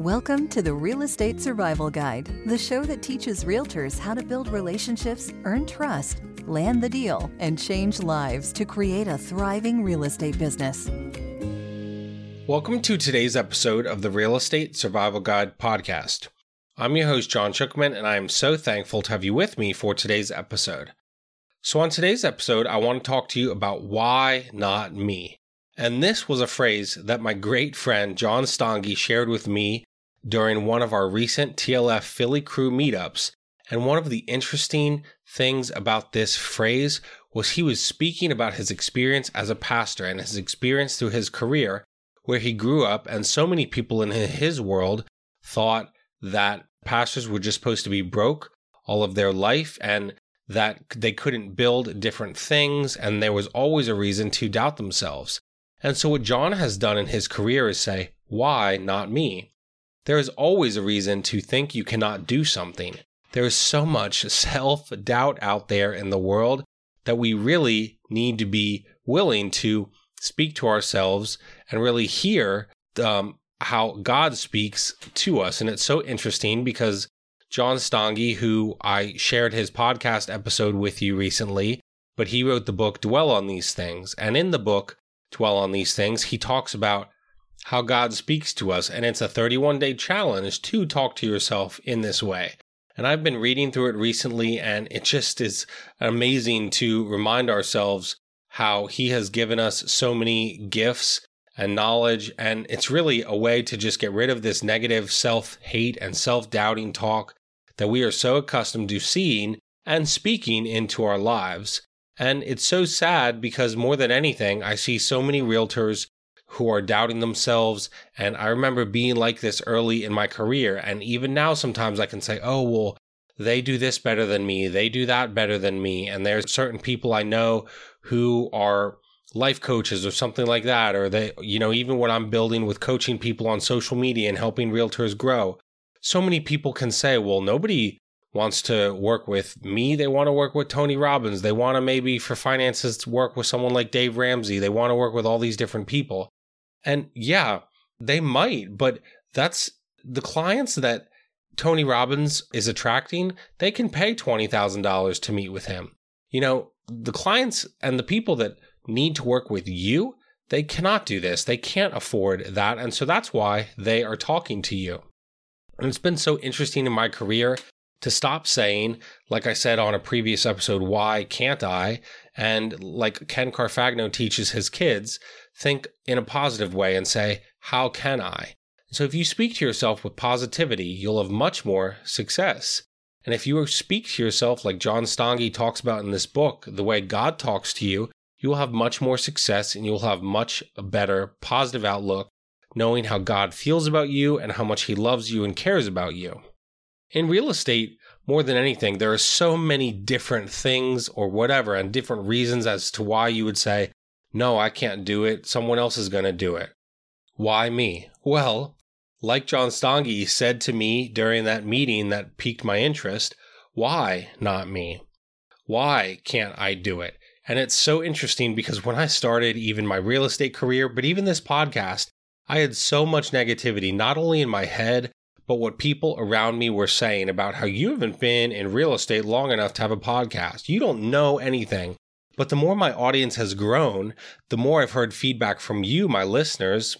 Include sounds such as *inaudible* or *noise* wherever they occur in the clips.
Welcome to the Real Estate Survival Guide, the show that teaches realtors how to build relationships, earn trust, land the deal, and change lives to create a thriving real estate business. Welcome to today's episode of the Real Estate Survival Guide podcast. I'm your host, John Shookman, and I am so thankful to have you with me for today's episode. So, on today's episode, I want to talk to you about why not me. And this was a phrase that my great friend John Stange shared with me during one of our recent TLF Philly crew meetups. And one of the interesting things about this phrase was he was speaking about his experience as a pastor and his experience through his career, where he grew up, and so many people in his world thought that pastors were just supposed to be broke all of their life and that they couldn't build different things, and there was always a reason to doubt themselves. And so, what John has done in his career is say, Why not me? There is always a reason to think you cannot do something. There is so much self doubt out there in the world that we really need to be willing to speak to ourselves and really hear um, how God speaks to us. And it's so interesting because John Stange, who I shared his podcast episode with you recently, but he wrote the book Dwell on These Things. And in the book, dwell on these things, he talks about how God speaks to us. And it's a 31 day challenge to talk to yourself in this way. And I've been reading through it recently, and it just is amazing to remind ourselves how He has given us so many gifts and knowledge. And it's really a way to just get rid of this negative self hate and self doubting talk that we are so accustomed to seeing and speaking into our lives. And it's so sad because more than anything, I see so many realtors who are doubting themselves. And I remember being like this early in my career. And even now, sometimes I can say, oh, well, they do this better than me. They do that better than me. And there's certain people I know who are life coaches or something like that. Or they, you know, even when I'm building with coaching people on social media and helping realtors grow, so many people can say, well, nobody wants to work with me. They want to work with Tony Robbins. They want to maybe for finances work with someone like Dave Ramsey. They want to work with all these different people. And yeah, they might, but that's the clients that Tony Robbins is attracting, they can pay $20,000 to meet with him. You know, the clients and the people that need to work with you, they cannot do this. They can't afford that. And so that's why they are talking to you. And it's been so interesting in my career to stop saying, like I said on a previous episode, why can't I? And like Ken Carfagno teaches his kids, think in a positive way and say, how can I? So if you speak to yourself with positivity, you'll have much more success. And if you speak to yourself like John Stange talks about in this book, the way God talks to you, you will have much more success and you'll have much better positive outlook, knowing how God feels about you and how much he loves you and cares about you. In real estate, more than anything, there are so many different things or whatever and different reasons as to why you would say, no, I can't do it. Someone else is going to do it. Why me? Well, like John Stange said to me during that meeting that piqued my interest, why not me? Why can't I do it? And it's so interesting because when I started even my real estate career, but even this podcast, I had so much negativity, not only in my head, but what people around me were saying about how you haven't been in real estate long enough to have a podcast. You don't know anything. But the more my audience has grown, the more I've heard feedback from you, my listeners,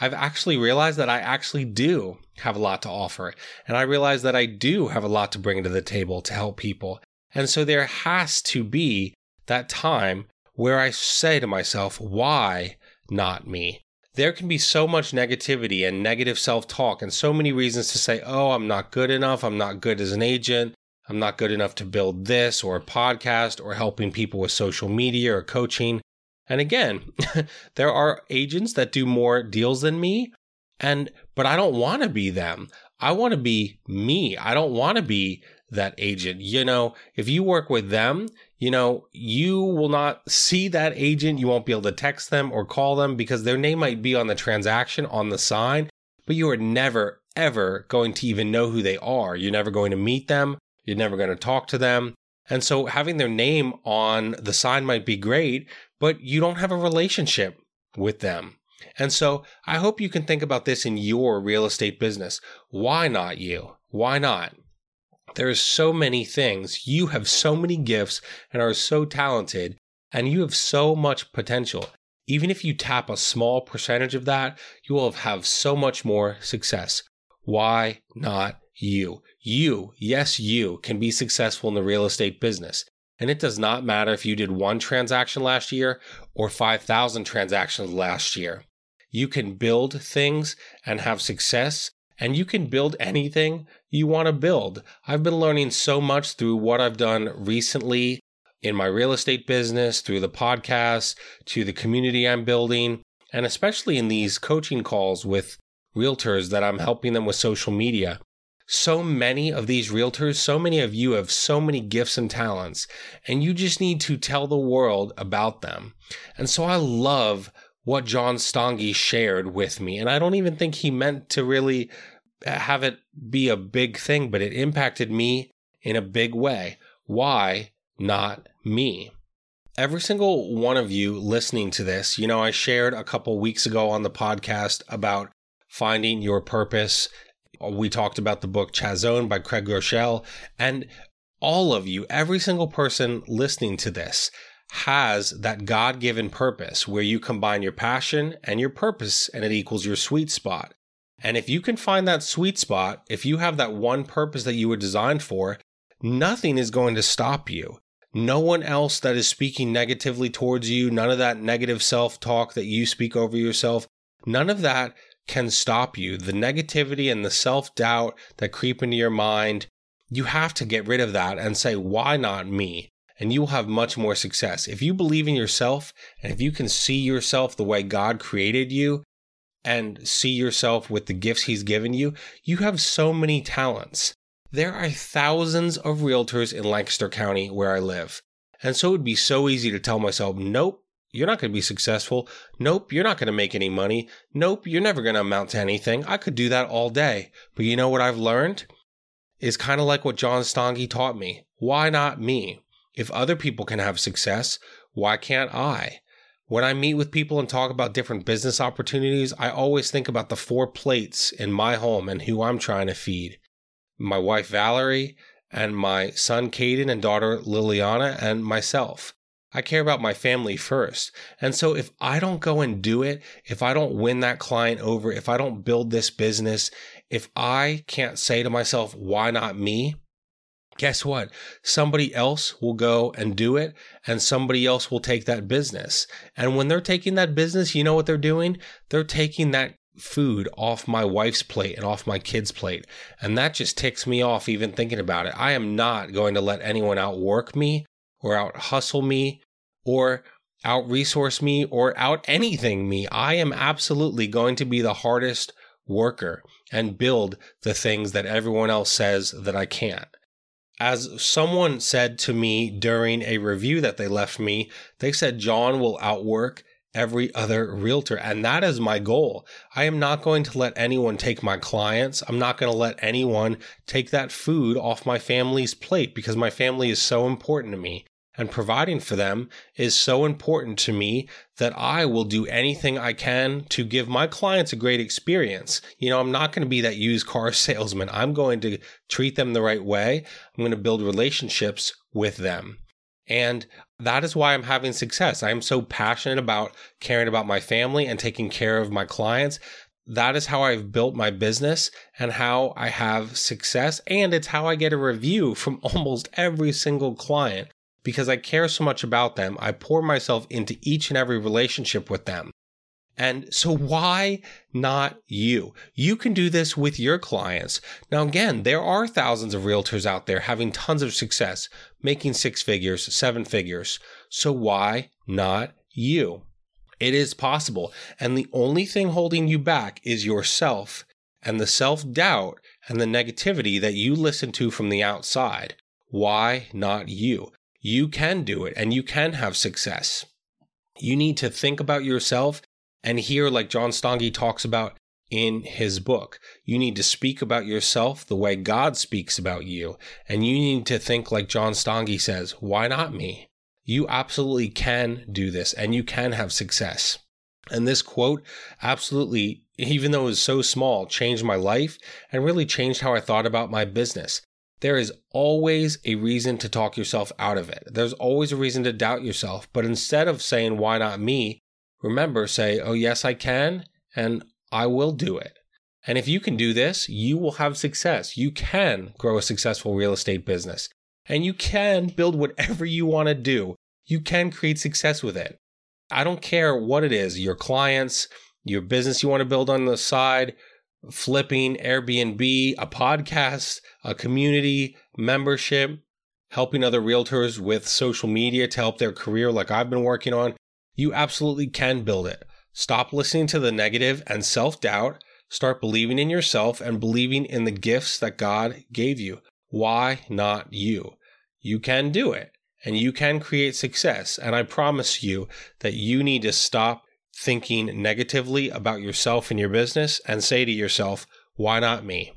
I've actually realized that I actually do have a lot to offer. And I realize that I do have a lot to bring to the table to help people. And so there has to be that time where I say to myself, why not me? There can be so much negativity and negative self talk and so many reasons to say, oh, I'm not good enough. I'm not good as an agent. I'm not good enough to build this or a podcast or helping people with social media or coaching. And again, *laughs* there are agents that do more deals than me. And, but I don't want to be them. I want to be me. I don't want to be that agent. You know, if you work with them, you know, you will not see that agent. You won't be able to text them or call them because their name might be on the transaction on the sign, but you are never, ever going to even know who they are. You're never going to meet them. You're never going to talk to them. And so having their name on the sign might be great, but you don't have a relationship with them. And so I hope you can think about this in your real estate business. Why not you? Why not? There's so many things. You have so many gifts and are so talented, and you have so much potential. Even if you tap a small percentage of that, you will have so much more success. Why not you? You, yes, you can be successful in the real estate business. And it does not matter if you did one transaction last year or 5,000 transactions last year. You can build things and have success, and you can build anything you want to build. I've been learning so much through what I've done recently in my real estate business, through the podcast, to the community I'm building, and especially in these coaching calls with realtors that I'm helping them with social media. So many of these realtors, so many of you have so many gifts and talents, and you just need to tell the world about them. And so I love what John Stange shared with me. And I don't even think he meant to really have it be a big thing, but it impacted me in a big way. Why not me? Every single one of you listening to this, you know, I shared a couple weeks ago on the podcast about finding your purpose. We talked about the book Chazown by Craig Groeschel, and all of you, every single person listening to this, has that God given purpose where you combine your passion and your purpose and it equals your sweet spot. And if you can find that sweet spot, if you have that one purpose that you were designed for, nothing is going to stop you. No one else that is speaking negatively towards you, none of that negative self talk that you speak over yourself, none of that can stop you. The negativity and the self doubt that creep into your mind, you have to get rid of that and say, why not me? And you will have much more success. If you believe in yourself and if you can see yourself the way God created you and see yourself with the gifts He's given you, you have so many talents. There are thousands of realtors in Lancaster County where I live. And so it would be so easy to tell myself, nope, you're not going to be successful. Nope, you're not going to make any money. Nope, you're never going to amount to anything. I could do that all day. But you know what I've learned? Is kind of like what John Stange taught me. Why not me? If other people can have success, why can't I? When I meet with people and talk about different business opportunities, I always think about the four plates in my home and who I'm trying to feed. My wife Valerie, and my son Caden and daughter Liliana, and myself. I care about my family first. And so if I don't go and do it, if I don't win that client over, if I don't build this business, if I can't say to myself, why not me? Guess what? Somebody else will go and do it, and somebody else will take that business. And when they're taking that business, you know what they're doing? They're taking that food off my wife's plate and off my kids' plate. And that just ticks me off even thinking about it. I am not going to let anyone outwork me or out hustle me or out resource me or out anything me. I am absolutely going to be the hardest worker and build the things that everyone else says that I can't as someone said to me during a review that they left me, they said John will outwork every other realtor. And that is my goal. I am not going to let anyone take my clients. I'm not going to let anyone take that food off my family's plate because my family is so important to me and providing for them is so important to me that I will do anything I can to give my clients a great experience. You know, I'm not going to be that used car *laughs* salesman. I'm going to treat them the right way. I'm going to build relationships with them. And that is why I'm having success. I'm so passionate about caring about my family and taking care of my clients. That is how I've built my business and how I have success. And it's how I get a review from *laughs* almost every single client because I care so much about them, I pour myself into each and every relationship with them. And so, why not you? You can do this with your clients. Now, again, there are thousands of realtors out there having tons of success, making six figures, seven figures. So, why not you? It is possible. And the only thing holding you back is yourself and the self doubt and the negativity that you listen to from the outside. Why not you? You can do it and you can have success. You need to think about yourself and hear, like John Stange talks about in his book. You need to speak about yourself the way God speaks about you. And you need to think, like John Stange says, why not me? You absolutely can do this and you can have success. And this quote absolutely, even though it was so small, changed my life and really changed how I thought about my business. There is always a reason to talk yourself out of it. There's always a reason to doubt yourself. But instead of saying, why not me? Remember, say, oh, yes, I can, and I will do it. And if you can do this, you will have success. You can grow a successful real estate business and you can build whatever you want to do. You can create success with it. I don't care what it is your clients, your business you want to build on the side, flipping, Airbnb, a podcast, a community, membership, helping other realtors with social media to help their career, like I've been working on. You absolutely can build it. Stop listening to the negative and self doubt. Start believing in yourself and believing in the gifts that God gave you. Why not you? You can do it and you can create success. And I promise you that you need to stop thinking negatively about yourself and your business and say to yourself, why not me?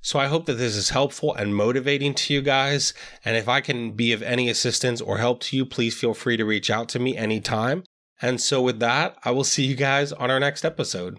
So I hope that this is helpful and motivating to you guys. And if I can be of any assistance or help to you, please feel free to reach out to me anytime. And so, with that, I will see you guys on our next episode.